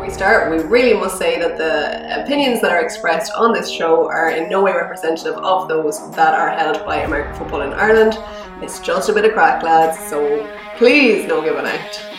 Before we start, we really must say that the opinions that are expressed on this show are in no way representative of those that are held by American football in Ireland. It's just a bit of crack, lads, so please don't give giving out.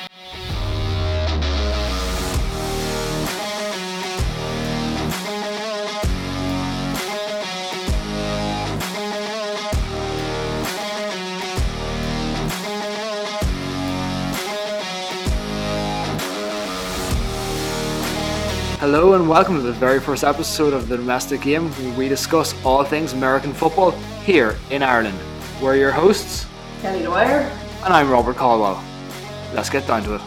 Hello and welcome to the very first episode of the Domestic Game where we discuss all things American football here in Ireland. We're your hosts, Kelly Dwyer. and I'm Robert Caldwell. Let's get down to it.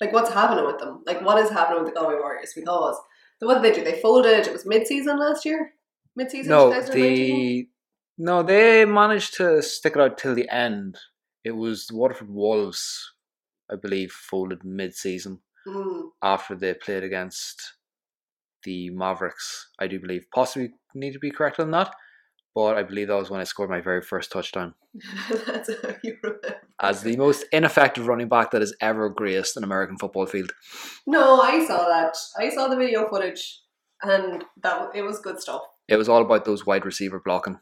Like, what's happening with them? Like, what is happening with the Galway Warriors? Because the what did they do? They folded. It was mid-season last year. Mid-season. No, 2019? the no, they managed to stick it out till the end. It was the Waterford Wolves, I believe, folded mid-season Mm. after they played against the Mavericks. I do believe, possibly need to be correct on that, but I believe that was when I scored my very first touchdown. That's how you remember. as the most ineffective running back that has ever graced an American football field. No, I saw that. I saw the video footage, and that it was good stuff. It was all about those wide receiver blocking.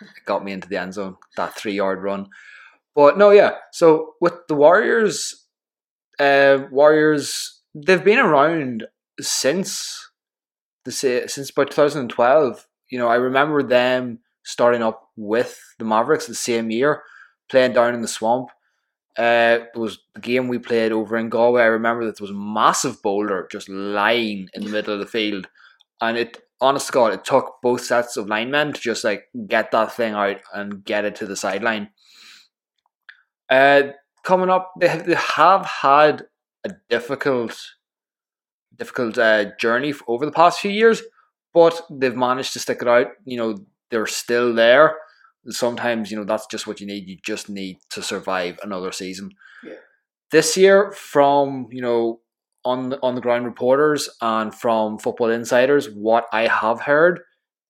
It got me into the end zone, that three yard run. But no, yeah. So with the Warriors, uh, Warriors, they've been around since the since about 2012. You know, I remember them starting up with the Mavericks the same year, playing down in the swamp. Uh, it was the game we played over in Galway. I remember that there was a massive boulder just lying in the middle of the field, and it, honest to God, it took both sets of linemen to just like get that thing out and get it to the sideline. Uh, coming up, they have, they have had a difficult, difficult uh, journey over the past few years, but they've managed to stick it out. You know, they're still there. Sometimes, you know, that's just what you need. You just need to survive another season. Yeah. This year, from you know, on the, on the ground reporters and from football insiders, what I have heard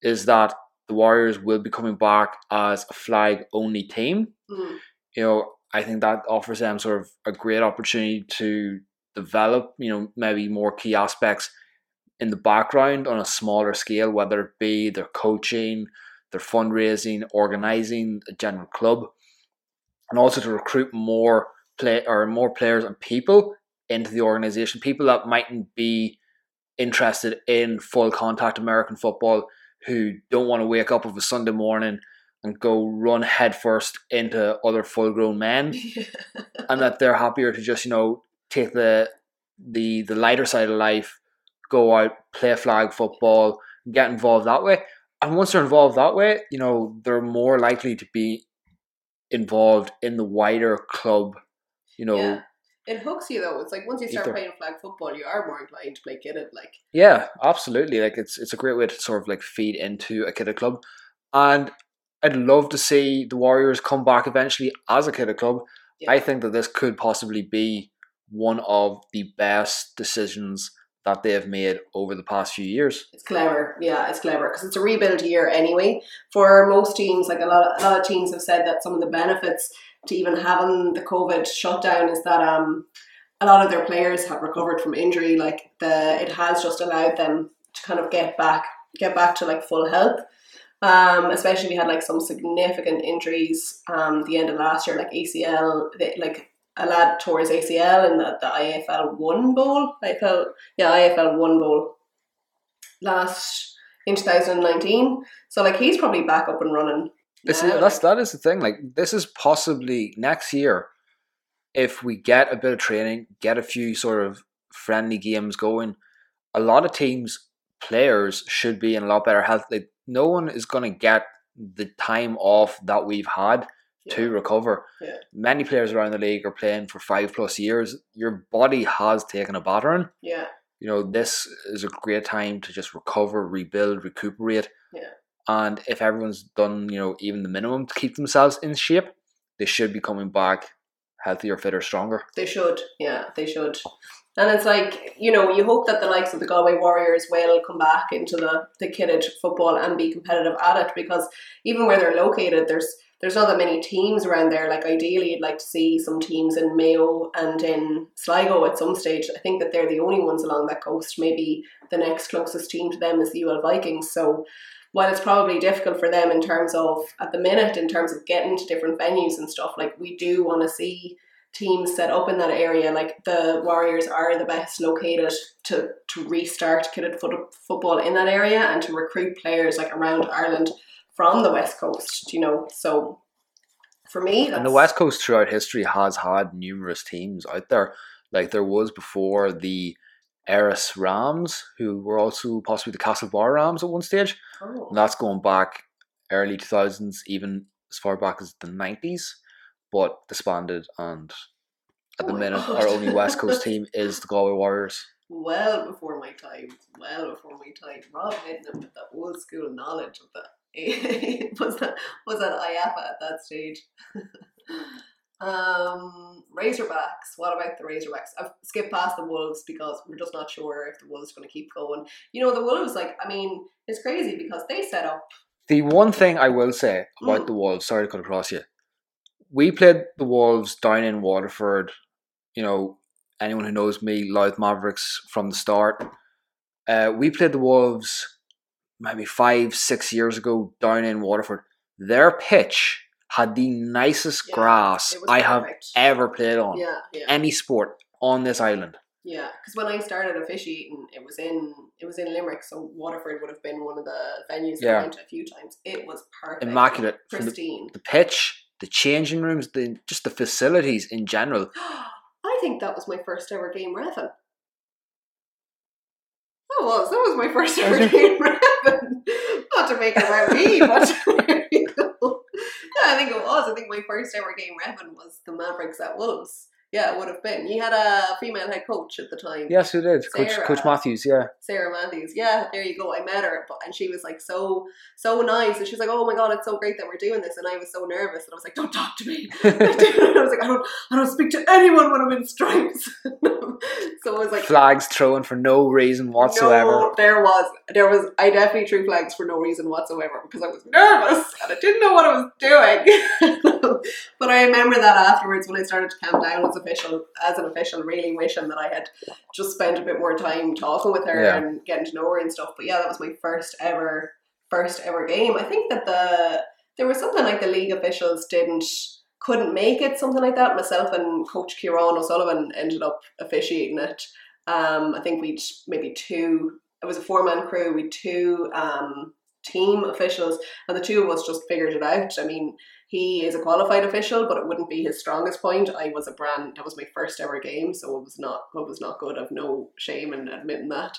is that the Warriors will be coming back as a flag only team Mm. you know, I think that offers them sort of a great opportunity to develop, you know, maybe more key aspects in the background on a smaller scale, whether it be their coaching, their fundraising, organizing a general club, and also to recruit more play or more players and people into the organization, people that mightn't be interested in full contact American football who don't want to wake up of a Sunday morning and go run headfirst into other full grown men and that they're happier to just, you know, take the the the lighter side of life, go out, play flag football, get involved that way. And once they're involved that way, you know, they're more likely to be involved in the wider club, you know, Yeah. It hooks you though. It's like once you start Either. playing flag football, you are more inclined to play kitted. Like, Yeah, absolutely. Like it's it's a great way to sort of like feed into a kitted club, and I'd love to see the Warriors come back eventually as a kitted club. Yeah. I think that this could possibly be one of the best decisions that they have made over the past few years. it's clever. Yeah, it's clever because it's a rebuild year anyway. For most teams, like a lot, of, a lot of teams have said that some of the benefits to even having the COVID shutdown is that um, a lot of their players have recovered from injury. Like the, it has just allowed them to kind of get back, get back to like full health. Um, especially we had like some significant injuries um the end of last year, like ACL, like a lad tore his ACL in the, the IFL one bowl. IFL yeah, IFL one bowl last in 2019. So like he's probably back up and running. Is, that's that is the thing. Like this is possibly next year, if we get a bit of training, get a few sort of friendly games going. A lot of teams, players should be in a lot better health. Like no one is going to get the time off that we've had to recover. Yeah. Many players around the league are playing for five plus years. Your body has taken a battering. yeah, You know, this is a great time to just recover, rebuild, recuperate. Yeah. And if everyone's done, you know, even the minimum to keep themselves in shape, they should be coming back healthier, fitter, stronger. they should. Yeah, they should. And it's like, you know, you hope that the likes of the Galway Warriors will come back into the, the kitted football and be competitive at it because even where they're located, there's there's not that many teams around there. Like ideally, you'd like to see some teams in Mayo and in Sligo at some stage. I think that they're the only ones along that coast. Maybe the next closest team to them is the UL Vikings. So while it's probably difficult for them in terms of at the minute, in terms of getting to different venues and stuff, like we do want to see teams set up in that area. Like the Warriors are the best located to to restart kitted foot, football in that area and to recruit players like around Ireland from the west coast. You know, so for me, and the west coast throughout history has had numerous teams out there. Like there was before the Erris Rams, who were also possibly the Castlebar Rams at one stage. Oh. And that's going back early 2000s, even as far back as the 90s, but disbanded. And at the Oh minute, God. our only West Coast team is the Galway Warriors. well before my time, well before my time. Rob Midnam with the old school knowledge of the was that was that IAFA at that stage. um, Razorbacks. What about the Razorbacks? I've skipped past the Wolves because we're just not sure if the Wolves are going to keep going. You know, the Wolves, like I mean, it's crazy because they set up. The one thing I will say about Mm. the Wolves, sorry to cut across you, we played the Wolves down in Waterford. You know, anyone who knows me, Louth Mavericks from the start. Uh, we played the Wolves maybe five, six years ago down in Waterford. Their pitch had the nicest Yeah, grass I have ever played on. Yeah, yeah. Any sport on this island. Yeah, because when I started officiating, it was in it was in Limerick, so Waterford would have been one of the venues Yeah. I went to a few times. It was perfect, Immaculate. From the, pristine. the pitch, the changing rooms, the just the facilities in general. I think that was my first ever game revving. That was that was my first ever game revving. Not to make it about me, but there you go. yeah, I think it was. I think my first ever game revving was the Mavericks at Wolves. Yeah, it would have been. You had a female head coach at the time. Yes, who did? Coach Sarah. Coach Matthews, yeah. Sarah Matthews. Yeah, there you go. I met her, but and she was like so so nice, and she's like, "Oh my god, it's so great that we're doing this." And I was so nervous, and I was like, "Don't talk to me." I was like, "I don't, I don't speak to anyone when I'm in stripes." so I was like, Flags thrown for no reason whatsoever. No, there was, there was. I definitely threw flags for no reason whatsoever because I was nervous and I didn't know what I was doing. but I remember that afterwards when I started to calm down official, as an official, really wishing that I had just spent a bit more time talking with her Yeah. and getting to know her and stuff. But yeah, that was my first ever, first ever game. I think that the there was something like the league officials didn't couldn't make it, something like that. Myself and Coach Kieran O'Sullivan ended up officiating it. Um, I think we'd maybe two. It was a four man crew. We two um, team officials, and the two of us just figured it out. I mean, he is a qualified official, but it wouldn't be his strongest point. I was a brand. That was my first ever game, so it was not. It was not good. I've no shame in admitting that.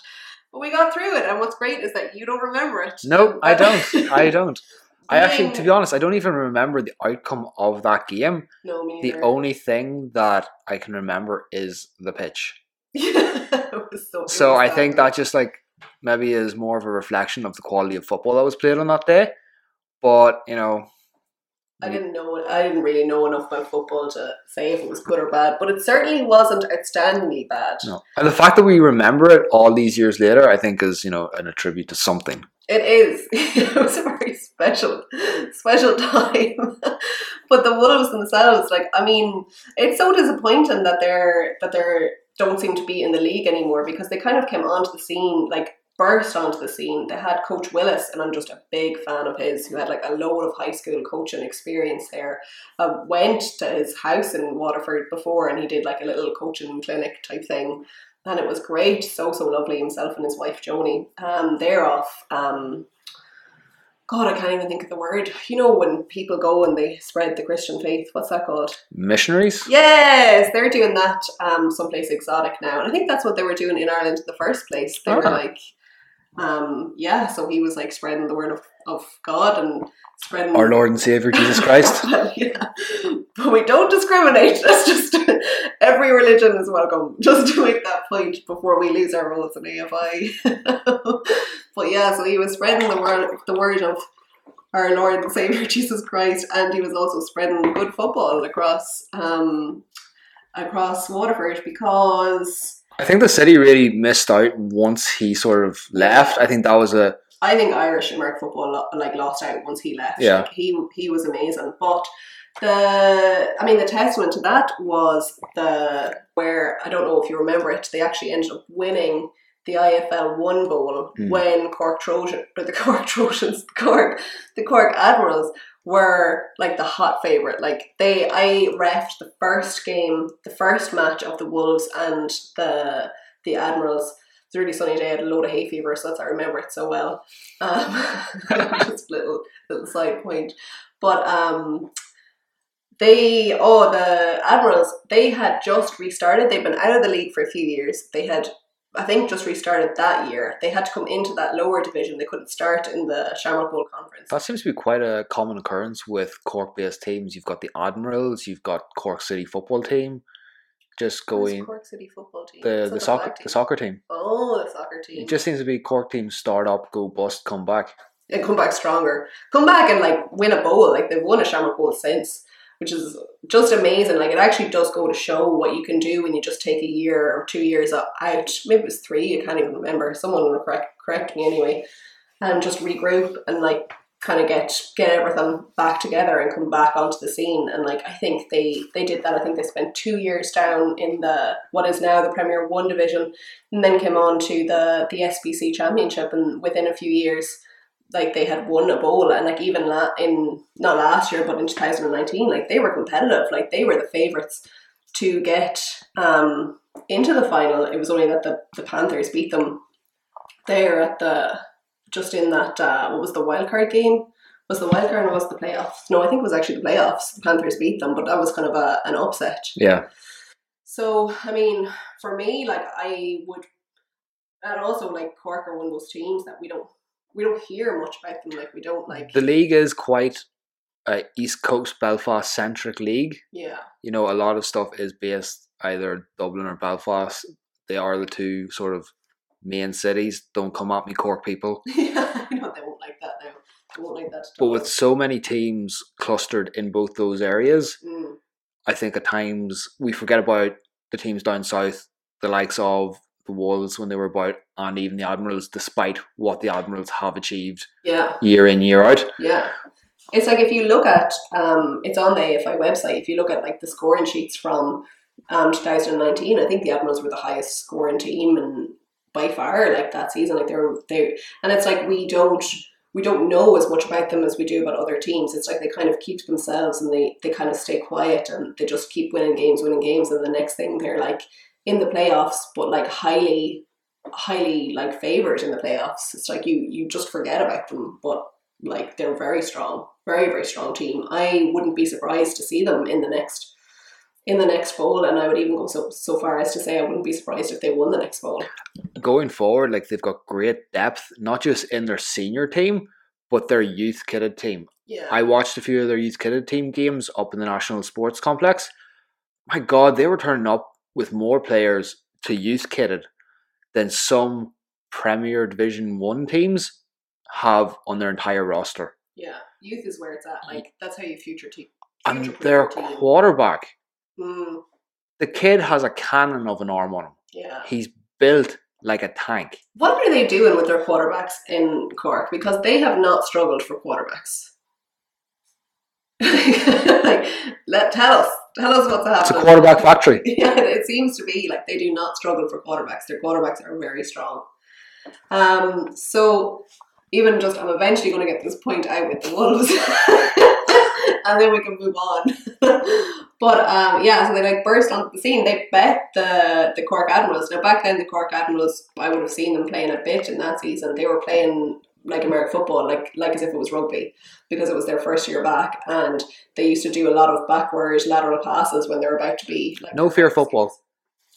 But we got through it, and what's great is that you don't remember it. No, I don't. I don't. I actually, to be honest, I don't even remember the outcome of that game. No, me The neither. only thing that I can remember is the pitch. it was so. So I think that just like maybe is more of a reflection of the quality of football that was played on that day. But you know, I mm. didn't know. I didn't really know enough about football to say if it was good or bad, but it certainly wasn't outstandingly bad. no. And the fact that we remember it all these years later, I think is you know an attribute to something. It is. it was a very special, special time. but the Wolves themselves, like, I mean, it's so disappointing that they're that they're don't seem to be in the league anymore because they kind of came onto the scene, like burst onto the scene. They had Coach Willis, and I'm just a big fan of his, who had like a load of high school coaching experience there. I went to his house in Waterford before, and he did like a little coaching clinic type thing and it was great. So so lovely himself and his wife Joni. Um, they're off. Um, God, I can't even think of the word. You know when people go and they spread the Christian faith. What's that called? Missionaries. Yes, they're doing that um, someplace exotic now, and I think that's what they were doing in Ireland in the first place. They were Ah. like, um, yeah. So he was like spreading the word of, of God and spreading Our Lord and Savior Jesus Christ. yeah, but we don't discriminate. That's just every religion is welcome. Just to make that point before we lose our roles in AFI. but yeah, so he was spreading the word, the word of our Lord and Savior Jesus Christ, and he was also spreading good football across um, across Waterford because I think the city really missed out once he sort of left. I think that was a I think Irish American football like lost out once he left. Yeah. Like, he he was amazing, but the I mean the testament to that was the where I don't know if you remember it. They actually ended up winning the IFL One Bowl Hmm. when Cork Trojan or the Cork Trojans, Cork the Cork Admirals were like the hot favorite. Like they, I refed the first game, the first match of the Wolves and the the Admirals. It's a really sunny day. I had a load of hay fever, so that's I remember it so well. Um, just a little little side point, but um, they oh the Admirals they had just restarted. They've been out of the league for a few years. They had I think just restarted that year. They had to come into that lower division. They couldn't start in the Shamrock Bowl conference. that seems to be quite a common occurrence with Cork based teams. You've got the Admirals, you've got Cork City football team, just going Cork City football team. the the soccer black the team? soccer team. Oh, the soccer team. It just seems to be Cork teams start up, go bust, come back. and come back stronger. Come back and like win a bowl. Like they've won a Shamrock Bowl since, which is just amazing. Like it actually does go to show what you can do when you just take a year or two years out. Maybe it was three. I can't even remember. Someone will correct correct me anyway, and just regroup and like kind of get get everything back together and come back onto the scene. And like I think they they did that. I think they spent two years down in the what is now the Premier One division, and then came on to the the SBC Championship. And within a few years like they had won a bowl and like even la- in not last year but in 2019 like they were competitive. Like they were the favorites to get um into the final. It was only that the, the panthers beat them there at the just in that uh what was the wild card game? Was the wild card or was the playoffs? No i think it was actually the playoffs. The panthers beat them but that was kind of a, an upset. Yeah. so I mean, for me, like I would, and also like Cork are one of those teams that we don't we don't hear much about them. Like we don't like The league is quite a East Coast Belfast centric league. yeah You know, a lot of stuff is based either Dublin or Belfast. They are the two sort of main cities. Don't come at me, Cork people. yeah. I know they won't like that now. They won't like that. But with so many teams clustered in both those areas, Mm, I think at times we forget about the teams down south, the likes of the Wolves when they were about, and even the Admirals, despite what the Admirals have achieved yeah, year in, year out. yeah. It's like if you look at um, it's on the AFI website. If you look at like the scoring sheets from um 2019, I think the Admirals were the highest scoring team and by far like that season. Like they're, they, and it's like we don't we don't know as much about them as we do about other teams. It's like they kind of keep to themselves and they they kind of stay quiet and they just keep winning games, winning games, and the next thing they're like in the playoffs, but like highly highly like favored in the playoffs. It's like you you just forget about them, but like they're very strong, very very strong team. I wouldn't be surprised to see them in the next in the next bowl, and I would even go so so far as to say I wouldn't be surprised if they won the next bowl. Going forward, like they've got great depth, not just in their senior team, but their youth kitted team. Yeah, I watched a few of their youth kitted team games up in the National Sports Complex. My God, they were turning up with more players to youth kitted than some Premier Division One teams have on their entire roster. yeah. Youth is where it's at. Like that's how you future team. And their team. quarterback, Mm, the kid has a cannon of an arm on him. yeah. He's built like a tank. What are they doing with their quarterbacks in Cork? Because they have not struggled for quarterbacks. like, let tell us, tell us what's happening. It's a quarterback factory. Yeah, it seems to be like they do not struggle for quarterbacks. Their quarterbacks are very strong. Um, so even just I'm eventually going to get this point out with the Wolves, and then we can move on. but um, yeah, so they like burst onto the scene. They bet the the Cork Admirals. Now back then, the Cork Admirals, I would have seen them playing a bit in that season. They were playing like American football, like like as if it was rugby, because it was their first year back, and they used to do a lot of backward lateral passes when they're about to be like No fear football.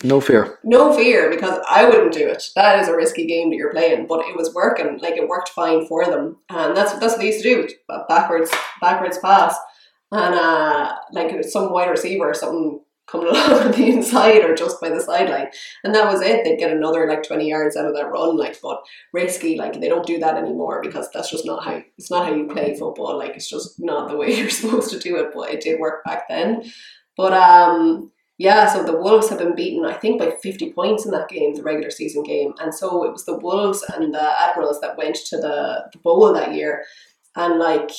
No fear. no fear because I wouldn't do it. That is a risky game that you're playing, but it was working. Like it worked fine for them, and that's that's what they used to do: backwards backwards pass, and uh, like some wide receiver or something coming along the inside or just by the sideline, and that was it. They'd get another like twenty yards out of that run, like but risky. Like they don't do that anymore because that's just not how it's not how you play football. Like it's just not the way you're supposed to do it. But it did work back then. But um Yeah, so the Wolves have been beaten, I think, by 50 points in that game, the regular season game. And so it was the Wolves and the Admirals that went to the, the Bowl that year. And, like,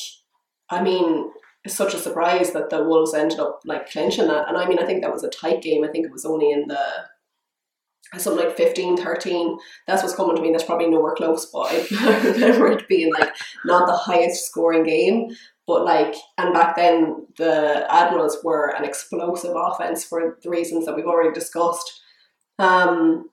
I mean, such a surprise that the Wolves ended up, like, clinching that. And I mean, I think that was a tight game. I think it was only in the something like 15, 13. That's what's coming to me. That's probably nowhere close, but I remember it being, like, not the highest scoring game. But like, and back then the Admirals were an explosive offense for the reasons that we've already discussed. Um,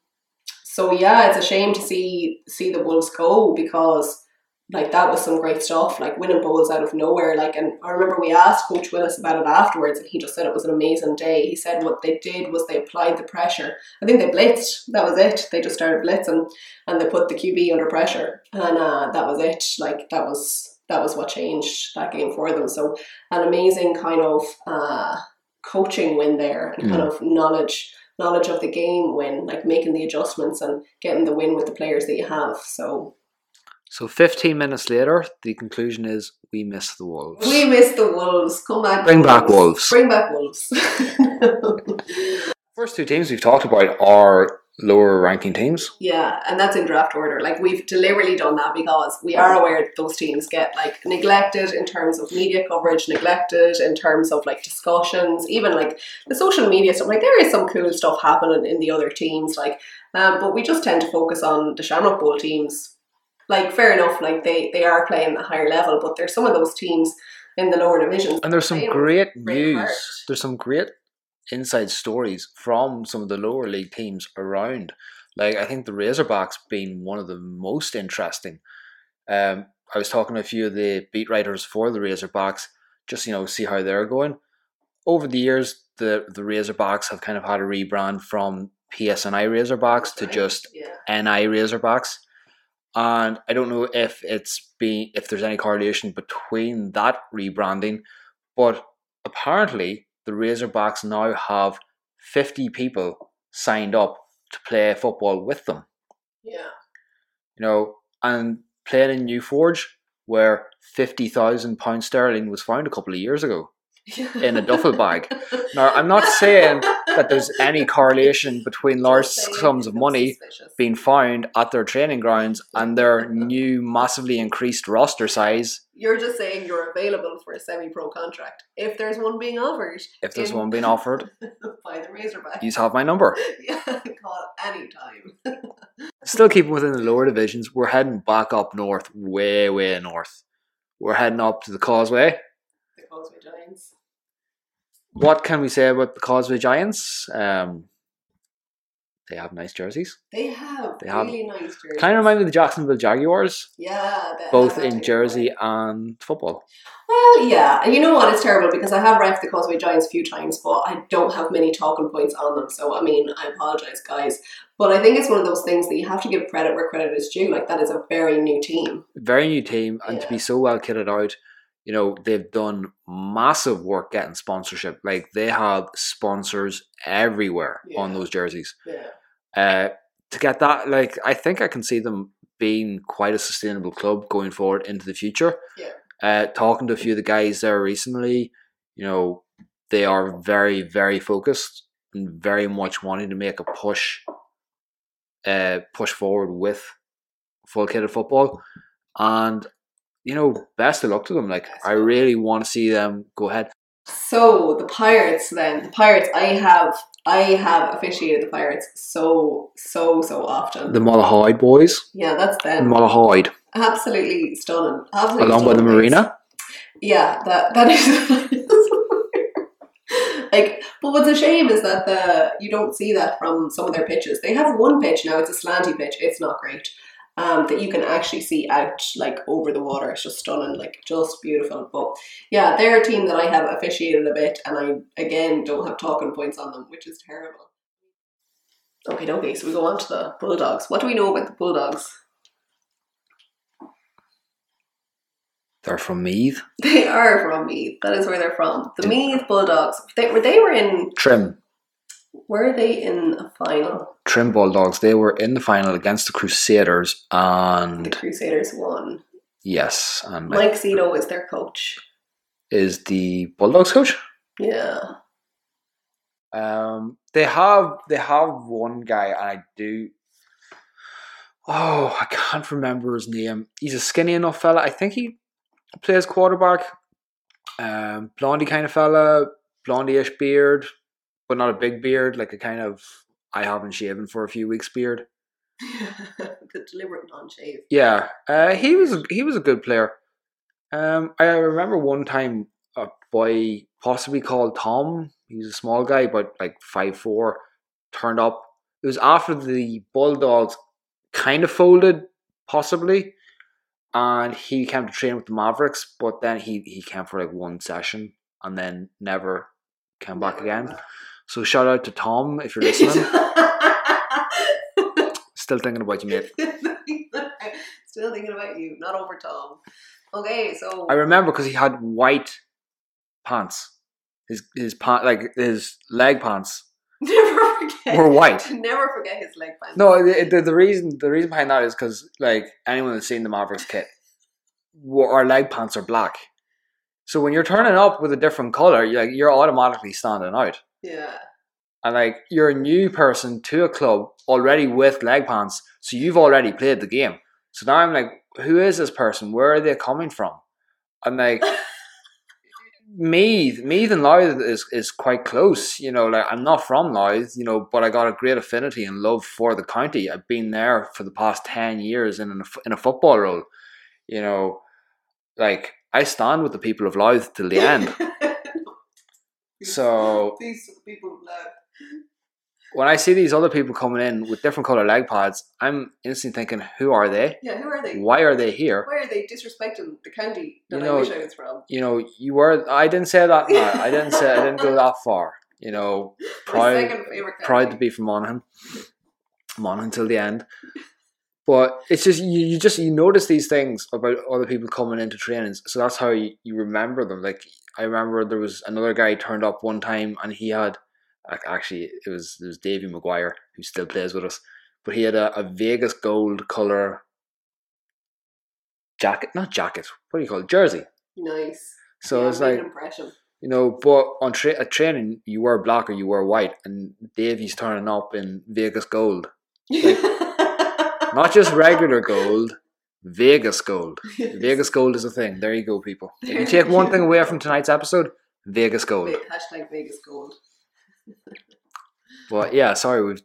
so yeah, it's a shame to see see the Wolves go because like that was some great stuff, like winning bowls out of nowhere. Like, and I remember we asked Coach Willis about it afterwards, and he just said it was an amazing day. He said what they did was they applied the pressure. I think they blitzed. That was it. They just started blitzing, and they put the QB under pressure, and uh, that was it. Like that was that was what changed that game for them. So an amazing kind of uh, coaching win there and kind of knowledge knowledge of the game win, like making the adjustments and getting the win with the players that you have. So So 15 minutes later, the conclusion is we miss the Wolves. we miss the Wolves. Come back. Bring back Wolves. Bring back Wolves. First two teams we've talked about are lower ranking teams. Yeah, and that's in draft order. Like we've deliberately done that because we are aware that those teams get like neglected in terms of media coverage, neglected in terms of like discussions, even like the social media stuff. Like there is some cool stuff happening in the other teams, like, um, but we just tend to focus on the Shamrock Bowl teams. Like fair enough, like they they are playing a higher level, but there's some of those teams in the lower divisions. And there's some great news. heart. There's some great inside stories from some of the lower league teams around. Like I think the Razorbacks being one of the most interesting. Um, I was talking to a few of the beat writers for the Razorbacks, just you know see how they're going. Over the years, the the Razorbacks have kind of had a rebrand from PSNI Razorbacks to just yeah. NI Razorbacks. And I don't know if it's been if there's any correlation between that rebranding, but apparently the Razorbacks now have 50 people signed up to play football with them. Yeah. You know, and playing in New Forge where fifty thousand pounds sterling was found a couple of years ago in a duffel bag. Now I'm not saying that there's any correlation between large sums of money being found at their training grounds and their new massively increased roster size You're just saying you're available for a semi-pro contract if there's one being offered. if there's in- one being offered by the Razorback. you have my number yeah, call anytime. still keeping within the lower divisions we're heading back up north way way north we're heading up to the causeway The Causeway Giants. What can we say about the causeway giants um, they have nice jerseys They have They have- really nice jerseys. kind of remind me of the jacksonville jaguars yeah, both in jersey and football Well, yeah, and you know what? It's terrible because I have ref the Causeway Giants a few times, but I don't have many talking points on them. So I mean, I apologize, guys. But I think it's one of those things that you have to give credit where credit is due. Like that is a very new team. very new team and to be so well kitted out you know they've done massive work getting sponsorship. Like they have sponsors everywhere on those jerseys. Yeah. uh to get that like i think i can see them being quite a sustainable club going forward into the future. Yeah. uh talking to a few of the guys there recently you know they are very very focused and very much wanting to make a push uh push forward with full kitted football. And you know best of luck to them like i really want to see them go ahead So the Pirates then. The Pirates I have I have officiated the Pirates so so so often. the Malahide boys yeah, that's them. Malahide Absolutely stunning. Absolutely along by the place. marina Yeah, that that is like. But what's a shame is that the you don't see that from some of their pitches. They have one pitch now. It's a slanty pitch. It's not great. Um, that you can actually see out like over the water. It's just stunning, like just beautiful. But yeah, they're a team that I have officiated a bit, and I again don't have talking points on them, which is terrible. Okay, okay. So we go on to the Bulldogs. What do we know about the Bulldogs? they're from Meath They are from Meath. That is where they're from. The Meath Bulldogs. They were they were in Trim were they in a final? Trim Bulldogs they were in the final against the Crusaders and The Crusaders won. yes and Mike Zito is their coach. is the Bulldogs coach Yeah. Um, they have they have one guy, and I do. Oh, I can't remember his name. He's a skinny enough fella. I think he plays quarterback. Um, blondie kind of fella, blondie-ish beard, but not a big beard, like a kind of I haven't shaven for a few weeks beard. the deliberate non-shave. Yeah, uh, he was a, he was a good player. Um, I remember one time a boy, possibly called Tom. He was a small guy, but like five four, turned up. It was after the Bulldogs kind of folded, possibly, and he came to train with the Mavericks. But then he he came for like one session and then never came back again. So shout out to Tom if you're listening. Still thinking about you, mate. Still thinking about you, not over Tom. Okay, so I remember because he had white pants. His his pant like his leg pants never forget. were white. Never forget his leg pants. No, the, the, the reason the reason behind that is because like anyone that's seen the Mavericks kit, our leg pants are black. So when you're turning up with a different color, you're like you're automatically standing out. Yeah. And like you're a new person to a club already with leg pants, so you've already played the game. So now I'm like, who is this person? Where are they coming from? And like Meath, Meath and Louth is is quite close. You know, like I'm not from Louth, you know, but I got a great affinity and love for the county. I've been there for the past ten years in a, in a football role. You know, like I stand with the people of Louth till the end. So these people when I see these other people coming in with different color leg pads, I'm instantly thinking, who are they? Yeah, who are they? Why are they here? Why are they disrespecting the county that You know- I wish I was from? You know, you were. I didn't say that. No, I didn't say. I didn't go that far. You know, My proud, second favorite county. proud to be from Monaghan. Monaghan till the end. But it's just you, you just you notice these things about other people coming into trainings, so that's how you, you remember them. Like I remember there was another guy turned up one time and he had ac- actually it was it was Davy Maguire who still plays with us, but he had a, a Vegas gold color jacket, not jacket. What do you call it? Jersey. Nice. So yeah, it's like an impression. you know, but on tra- at training you wear black or you wear white, and Davy's turning up in Vegas gold, not just regular gold, Vegas gold. Vegas gold is a thing. There you go, people. If you take one thing away from tonight's episode, Vegas gold. Hashtag Vegas Gold. But yeah, sorry, we've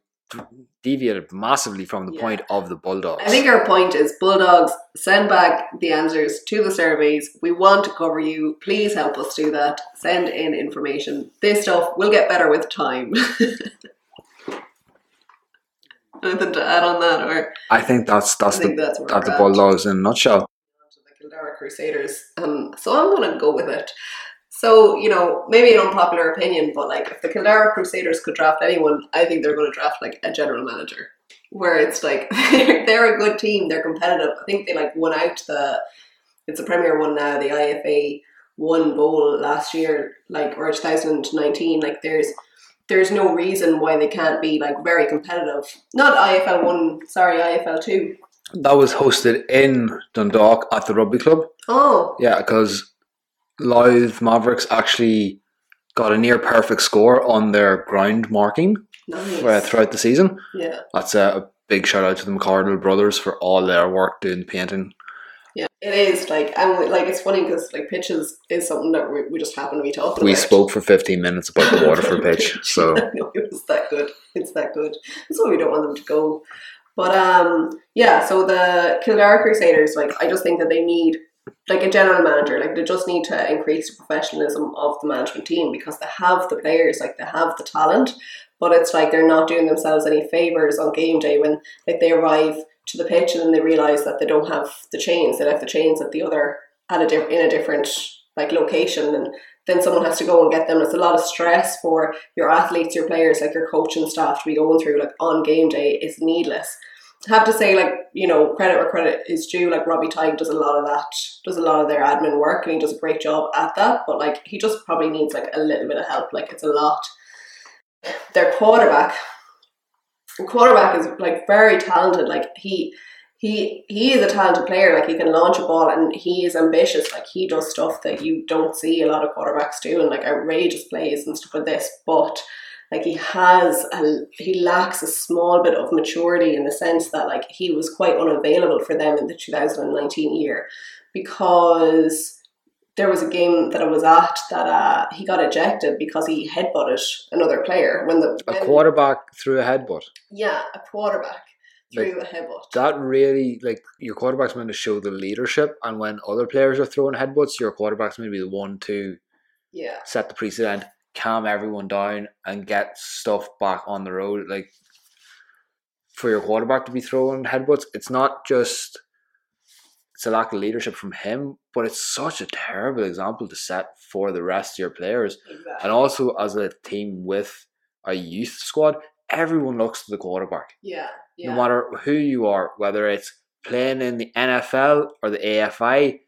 deviated massively from the Yeah. point of the Bulldogs. I think our point is Bulldogs, send back the answers to the surveys. We want to cover you. Please help us do that. Send in information. This stuff will get better with time. Anything to add on that, or I think that's that's think the that's that's the. Bulldogs in a nutshell. the Kildare Crusaders. Um, so I'm going to go with it. So, you know, maybe an unpopular opinion, but like if the Kildare Crusaders could draft anyone, I think they're going to draft like a general manager. Where it's like they're a good team, they're competitive. I think they like won out the it's a Premier one now, the IFA one bowl last year, like or 2019. Like there's there's no reason why they can't be like very competitive. Not IFL one, sorry, IFL two. That was hosted in Dundalk at the rugby club. Oh, Yeah, because Louth Mavericks actually got a near perfect score on their ground marking nice. uh, throughout the season. Yeah. That's a, a big shout out to the McCardle brothers for all their work doing the painting. It is like, and like it's funny because like pitches is something that we, we just happen to be talking We about. spoke for 15 minutes about the Waterford pitch. So no, it was that good. It's that good. That's why we don't want them to go. But um, yeah. So the Kildare Crusaders, like, I just think that they need like a general manager. Like, they just need to increase the professionalism of the management team because they have the players, like they have the talent. But it's like they're not doing themselves any favors on game day when like they arrive to the pitch and then they realize that they don't have the chains. They left the chains at the other at a diff- in a different like location and then someone has to go and get them. It's a lot of stress for your athletes, your players, like your coaching staff to be going through like on game day is needless. I have to say, like, you know, credit where credit is due, like Robbie Tighe does a lot of that, does a lot of their admin work and he does a great job at that, but like he just probably needs like a little bit of help. Like it's a lot. Their quarterback quarterback is like very talented. Like he he he is a talented player. Like he can launch a ball and he is ambitious. Like he does stuff that you don't see a lot of quarterbacks do and like outrageous plays and stuff like this. But like he has a, he lacks a small bit of maturity in the sense that like he was quite unavailable for them in the 2019 year because there was a game that I was at that uh, he got ejected because he headbutted another player when the A quarterback threw a headbutt. yeah a quarterback Like, a headbutt That really like your quarterback's meant to show the leadership, and when other players are throwing headbutts, your quarterback's meant to be the one to yeah set the precedent, calm everyone down, and get stuff back on the road. Like for your quarterback to be throwing headbutts, it's not just it's a lack of leadership from him, but it's such a terrible example to set for the rest of your players. exactly And also as a team with a youth squad, everyone looks to the quarterback. yeah yeah No matter who you are, whether it's playing in the NFL or the AFI,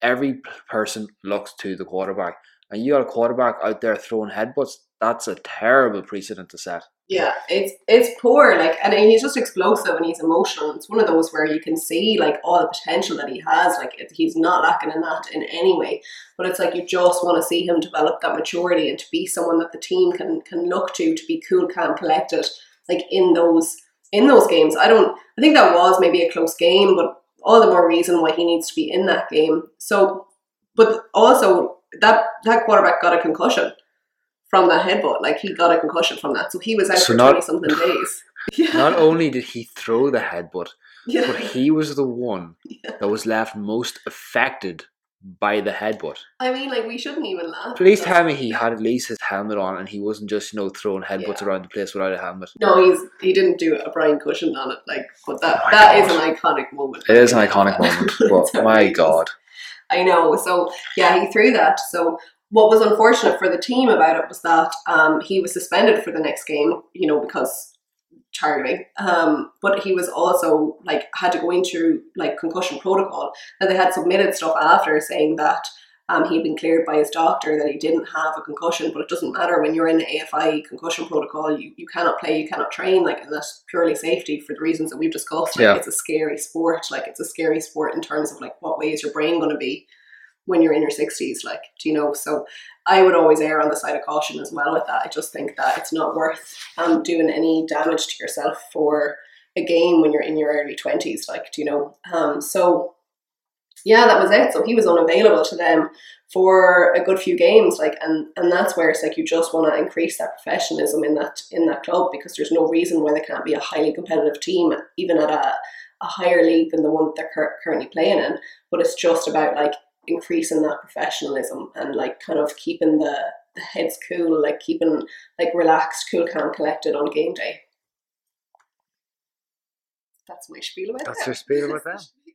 every person looks to the quarterback. And you got a quarterback out there throwing headbutts, that's a terrible precedent to set. Yeah, it's it's poor. Like, and he's just explosive and he's emotional. It's one of those where you can see like all the potential that he has. Like, it, he's not lacking in that in any way. But it's like you just want to see him develop that maturity and to be someone that the team can can look to to be cool, calm, collected. Like in those in those games, I don't. I think that was maybe a close game, but all the more reason why he needs to be in that game. So, but also that that quarterback got a concussion from that headbutt. Like he got a concussion from that, so he was out So for twenty something days. Yeah, Not only did he throw the headbutt, yeah, but he was the one Yeah. that was left most affected by the headbutt. I mean, like we shouldn't even laugh. Please tell me he had at least his helmet on and he wasn't just, you know, throwing headbutts Yeah. around the place without a helmet. No, he's he didn't do a Brian Cushing on it. Like, but that Oh my that is God. an iconic moment. It is an iconic moment, but my god. I know. So yeah, he threw that. So what was unfortunate for the team about it was that um, he was suspended for the next game. You know because targeting. Um, but he was also like had to go into like concussion protocol, and they had submitted stuff after saying that. Um, he'd been cleared by his doctor that he didn't have a concussion, but it doesn't matter when you're in the AFI concussion protocol. You, you cannot play, you cannot train, like, and that's purely safety for the reasons that we've discussed. Like, Yeah. it's a scary sport. Like, it's a scary sport in terms of like what way is your brain going to be when you're in your 60s like do you know? So i would always err on the side of caution as well with that. I just think that it's not worth um, doing any damage to yourself for a game when you're in your early 20s like do you know? Um, so yeah that was it. So he was unavailable to them for a good few games like and and that's where it's like you just want to increase that professionalism in that in that club because there's no reason why they can't be a highly competitive team even at a, a higher league than the one that they're cur- currently playing in. But it's just about like increasing that professionalism and like kind of keeping the, the heads cool, like keeping like relaxed, cool, calm, collected on game day. That's my spiel about That's that. your spiel about that.